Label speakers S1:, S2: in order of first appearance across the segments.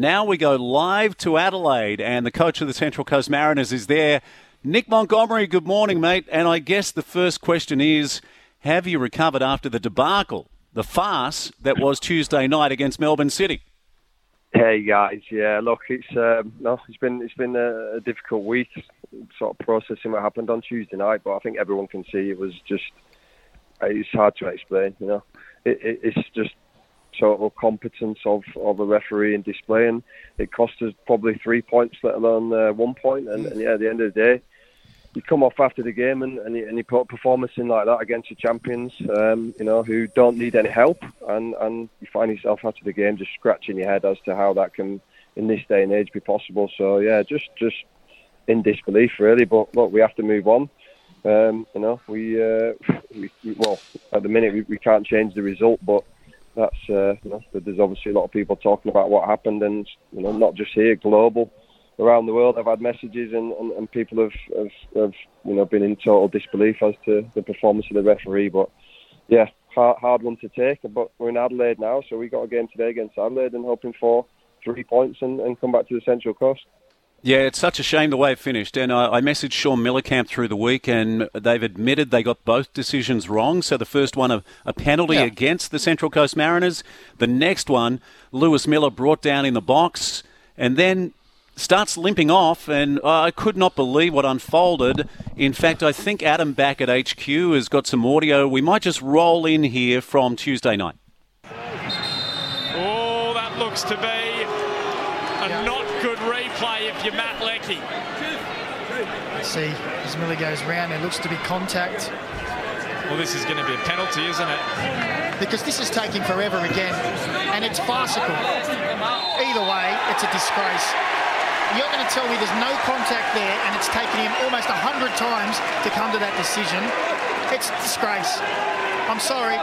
S1: Now we go live to Adelaide, and the coach of the Central Coast Mariners is there. Nick Montgomery, good morning, mate. And I guess the first question is Have you recovered after the debacle, the farce that was Tuesday night against Melbourne City?
S2: Hey guys, yeah. Look, it's um, no, it's been it's been a, difficult week, sort of processing what happened on Tuesday night. But I think everyone can see it was just it's hard to explain. You know, it, it, it's just of competence of, of a referee in displaying. It cost us probably three points, let alone uh, one point. And, and, yeah, at the end of the day, you come off after the game and, and, you, and you put a performance in like that against the champions, um, you know, who don't need any help. And, and you find yourself after the game just scratching your head as to how that can, in this day and age, be possible. So yeah, just just in disbelief really. But look, we have to move on. Um, you know, we, uh, we, well at the minute we, we can't change the result, but that's uh, you know, there's obviously a lot of people talking about what happened, and you know, not just here, global, around the world. I've had messages, and, and, and people have, have, have you know been in total disbelief as to the performance of the referee. But yeah, hard, hard one to take. But we're in Adelaide now, so we got a game today against Adelaide, and hoping for three points and, and come back to the Central Coast.
S1: Yeah, it's such a shame the way it finished. And I, I messaged Sean Millercamp through the week, and they've admitted they got both decisions wrong. So the first one, a, a penalty yeah. against the Central Coast Mariners. The next one, Lewis Miller brought down in the box, and then starts limping off, and I could not believe what unfolded. In fact, I think Adam back at HQ has got some audio. We might just roll in here from Tuesday night.
S3: Oh, that looks to be a not good replay if you're Matt Leckie.
S4: See, as Miller goes round, there looks to be contact.
S3: Well, this is going to be a penalty, isn't it?
S4: Because this is taking forever again, and it's farcical. Either way, it's a disgrace. You're going to tell me there's no contact there, and it's taken him almost 100 times to come to that decision. It's a disgrace. I'm sorry.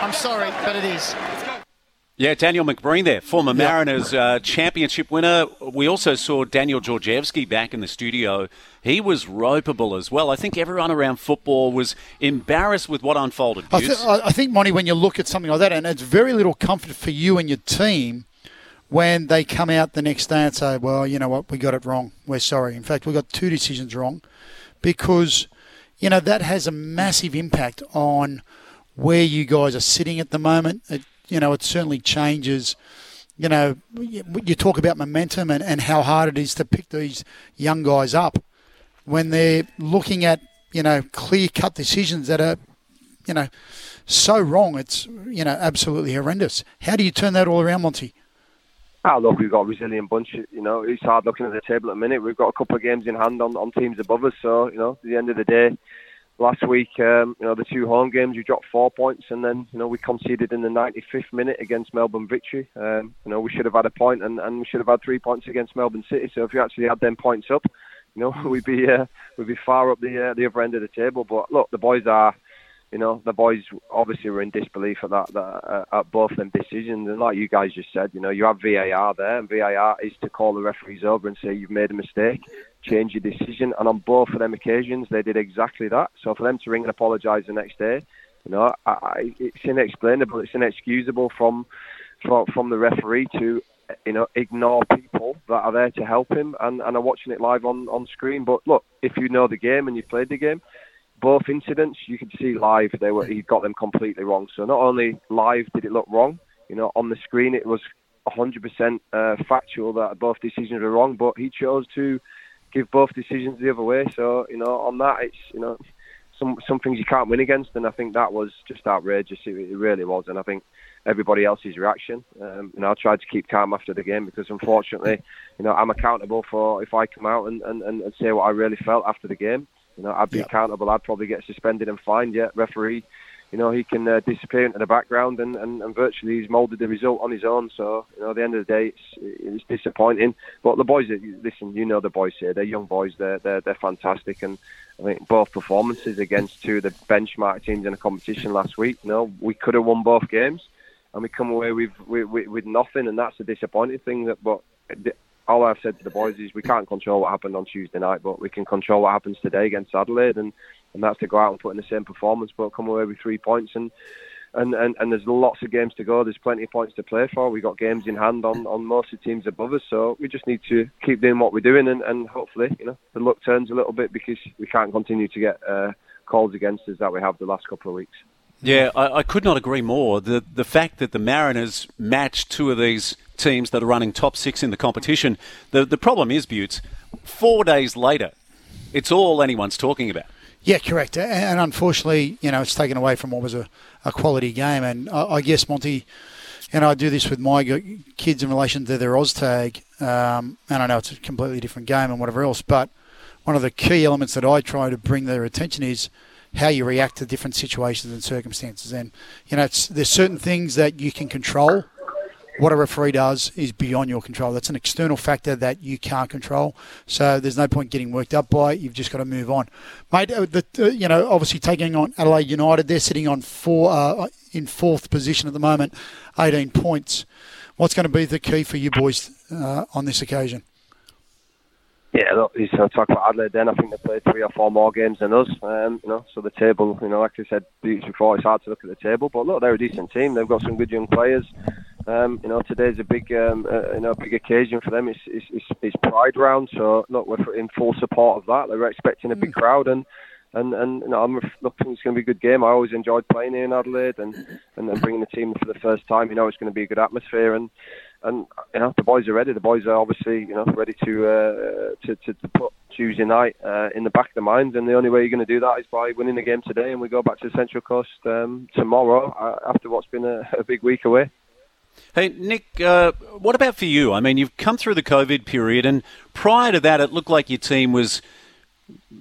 S4: I'm sorry, but it is.
S1: Yeah, Daniel McBreen there, former Mariners uh, championship winner. We also saw Daniel Georgievski back in the studio. He was ropeable as well. I think everyone around football was embarrassed with what unfolded.
S5: I, th- I think, Monty, when you look at something like that, and it's very little comfort for you and your team when they come out the next day and say, well, you know what, we got it wrong. We're sorry. In fact, we got two decisions wrong because, you know, that has a massive impact on where you guys are sitting at the moment. It you know, it certainly changes. You know, you talk about momentum and, and how hard it is to pick these young guys up when they're looking at, you know, clear cut decisions that are, you know, so wrong. It's, you know, absolutely horrendous. How do you turn that all around, Monty?
S2: Ah, look, we've got a resilient bunch. You know, it's hard looking at the table at the minute. We've got a couple of games in hand on, on teams above us. So, you know, at the end of the day, last week, um, you know, the two home games, we dropped four points, and then you know we conceded in the 95th minute against Melbourne Victory. Um, you know, we should have had a point, and, and we should have had three points against Melbourne City. So if you actually had them points up, you know, we'd be uh, we'd be far up the uh, the other end of the table. But look, the boys are. You know, the boys obviously were in disbelief at that, that uh, at both them decisions, and like you guys just said, you know, you have VAR there, and VAR is to call the referees over and say you've made a mistake change your decision. And on both of them occasions, they did exactly that. So for them to ring and apologise the next day, you know, I, I, it's inexplainable. It's inexcusable from, from from the referee to you know ignore people that are there to help him and, and are watching it live on, on screen. But look, if you know the game and you've played the game, both incidents you could see live they were he got them completely wrong. So not only live did it look wrong, you know, on the screen it was 100% uh, factual that both decisions were wrong, but he chose to give both decisions the other way. So you know, on that, it's you know, some some things you can't win against, and I think that was just outrageous. It, it really was, and I think everybody else's reaction. Um, know, I tried to keep calm after the game because unfortunately, you know, I'm accountable for if I come out and, and, and say what I really felt after the game. You know, I'd be yep. accountable. I'd probably get suspended and fined. Yet referee you know, he can uh, disappear into the background and, and, and virtually he's moulded the result on his own. So, you know, at the end of the day, it's, it's disappointing. But the boys, listen, you know the boys here, they're young boys, they're, they're, they're fantastic. And I think both performances against two of the benchmark teams in the competition last week, you know, we could have won both games and we come away with, with, with nothing. And that's a disappointing thing. That, but all I've said to the boys is we can't control what happened on Tuesday night, but we can control what happens today against Adelaide. And and that's to go out and put in the same performance, but come away with three points. And and, and, and there's lots of games to go. There's plenty of points to play for. We've got games in hand on, on most of the teams above us, so we just need to keep doing what we're doing, and, and hopefully, you know, the luck turns a little bit because we can't continue to get uh, calls against us that we have the last couple of weeks.
S1: Yeah, I, I, could not agree more. The the fact that the Mariners matched two of these teams that are running top six in the competition, the the problem is, Buttes, four days later, it's all anyone's talking about.
S5: Yeah, correct. And unfortunately, you know, it's taken away from what was a, a quality game. And I, I guess, Monty, and I do this with my kids in relation to their OzTag. Um, and I know it's a completely different game and whatever else, but one of the key elements that I try to bring their attention is how you react to different situations and circumstances. And, you know, there's certain things that you can control what a referee does is beyond your control. That's an external factor that you can't control. So there's no point getting worked up by it. You've just got to move on, mate. Uh, the, you know, obviously taking on Adelaide United, they're sitting on four uh, in fourth position at the moment, 18 points. What's going to be the key for you boys uh, on this occasion?
S2: Yeah, look, he's going to talk about Adelaide. Then I think they played three or four more games than us. Um, you know, so the table, you know, like I said before, it's hard to look at the table. But look, they're a decent team. They've got some good young players. Um, you know, today's a big, um, uh, you know, big occasion for them. It's, it's, it's, it's Pride round, so look, we're in full support of that. They were expecting a big mm. crowd, and and and you know, I'm looking. It's going to be a good game. I always enjoyed playing here in Adelaide, and and then bringing the team for the first time. You know, it's going to be a good atmosphere, and and you know, the boys are ready. The boys are obviously, you know, ready to uh, to, to, to put Tuesday night uh, in the back of their minds, and the only way you're going to do that is by winning the game today, and we go back to Central Coast um, tomorrow uh, after what's been a, a big week away.
S1: Hey, Nick, uh, what about for you? I mean, you've come through the COVID period, and prior to that, it looked like your team was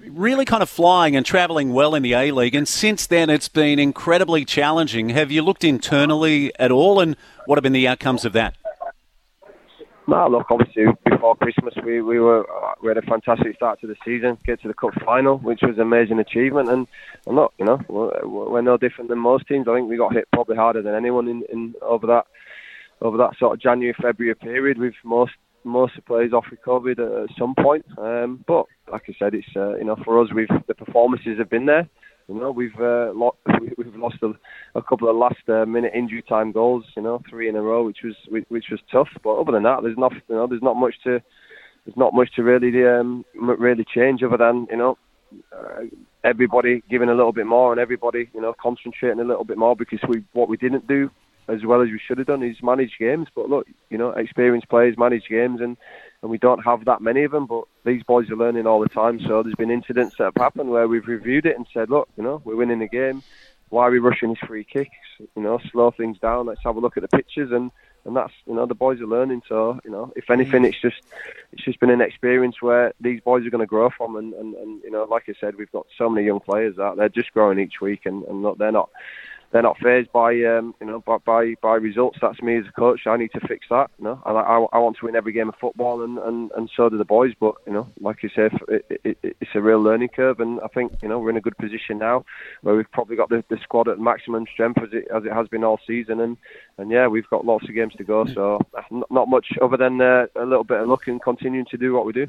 S1: really kind of flying and travelling well in the A League, and since then, it's been incredibly challenging. Have you looked internally at all, and what have been the outcomes of that?
S2: No, look, obviously before Christmas we, we were uh, we had a fantastic start to the season, get to the cup final, which was an amazing achievement. And, look, you know, we're, we're no different than most teams. I think we got hit probably harder than anyone in, in over that over that sort of January February period with most most players off with COVID at, some point. Um, but like I said, it's uh, you know for us, we've the performances have been there. You know, we've uh, lo- we've lost a, a couple of last uh, minute injury time goals. You know, three in a row, which was which was tough. But other than that, there's not you know there's not much to there's not much to really um, really change other than you know uh, everybody giving a little bit more and everybody you know concentrating a little bit more because we what we didn't do as well as we should have done is manage games. But look, you know, experienced players manage games, and and we don't have that many of them. But these boys are learning all the time. So there's been incidents that have happened where we've reviewed it and said, look, you know, we're winning the game. Why are we rushing these free kicks? You know, slow things down. Let's have a look at the pictures and. And that's you know the boys are learning. So you know if anything, it's just it's just been an experience where these boys are going to grow from. And, and, and you know like I said, we've got so many young players out there just growing each week, and, and not, they're not they're not fazed by um, you know by, by, by results. That's me as a coach. I need to fix that. You know, I, I, I want to win every game of football, and, and, and so do the boys. But you know, like you said, it, it, it's a real learning curve, and I think you know we're in a good position now, where we've probably got the, the squad at maximum strength as it as it has been all season, and and yeah, we've got lots of games to go. So not much other than uh, a little bit of luck and continuing to do what we do.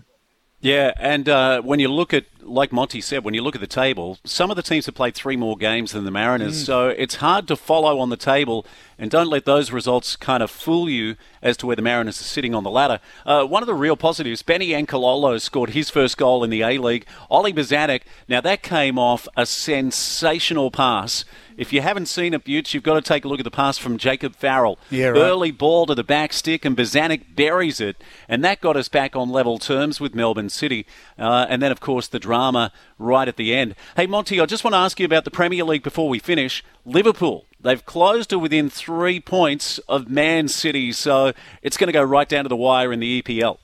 S1: Yeah, and uh, when you look at, like Monty said, when you look at the table, some of the teams have played three more games than the Mariners, mm. so it's hard to follow on the table. And don't let those results kind of fool you as to where the Mariners are sitting on the ladder. Uh, one of the real positives, Beni N'Kololo scored his first goal in the A League. Ollie Bozanic, now that came off a sensational pass if you haven't seen it, Buttes, you've got to take a look at the pass from Jacob Farrell.
S5: Yeah, right.
S1: Early ball to the back stick, and Bozanic buries it. And that got us back on level terms with Melbourne City. Uh, and then, of course, the drama right at the end. Hey, Monty, I just want to ask you about the Premier League before we finish. Liverpool. They've closed to within three points of Man City, so it's going to go right down to the wire in the EPL.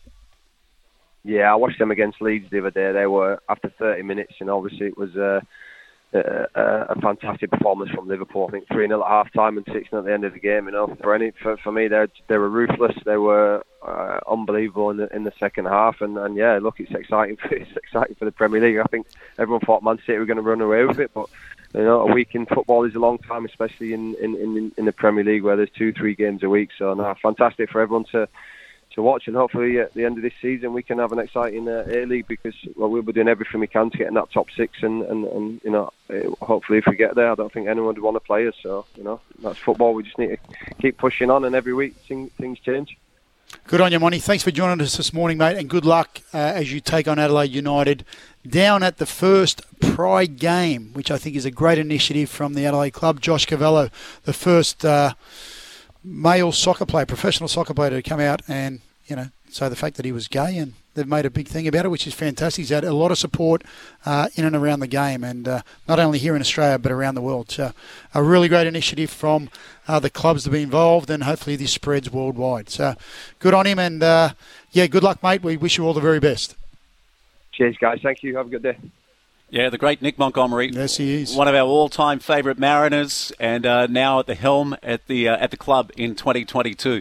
S2: Yeah, I watched them against Leeds the other day. They were after 30 minutes, and obviously it was uh, a fantastic performance from Liverpool. I think 3 0 at half time and 6 0 at the end of the game. You know, for any for, for me, they they were ruthless. They were uh, unbelievable in the, in the second half. And, and yeah, look, it's exciting. For, it's exciting for the Premier League. I think everyone thought Man City were going to run away with it, but you know, a week in football is a long time, especially in in, in, in the Premier League where there's two, three games a week. So, no, fantastic for everyone to to watch, and hopefully at the end of this season we can have an exciting uh, A League because well, we'll be doing everything we can to get in that top six, and, and, and you know hopefully if we get there, I don't think anyone would want to play us. So you know that's football. We just need to keep pushing on, and every week things change.
S5: Good on you, Monty. Thanks for joining us this morning, mate, and good luck uh, as you take on Adelaide United down at the first Pride game, which I think is a great initiative from the Adelaide Club. Josh Cavallo, the first uh, male soccer player, professional soccer player to come out and you know, so the fact that he was gay and they've made a big thing about it, which is fantastic. He's had a lot of support uh, in and around the game, and uh, not only here in Australia but around the world. So, a really great initiative from uh, the clubs to be involved, and hopefully this spreads worldwide. So, good on him, and uh, yeah, good luck, mate. We wish you all the very best.
S2: Cheers, guys. Thank you. Have a good day.
S1: Yeah, the great Nick Montgomery.
S5: Yes, he is
S1: one of our all-time favourite Mariners, and uh, now at the helm at the uh, at the club in 2022.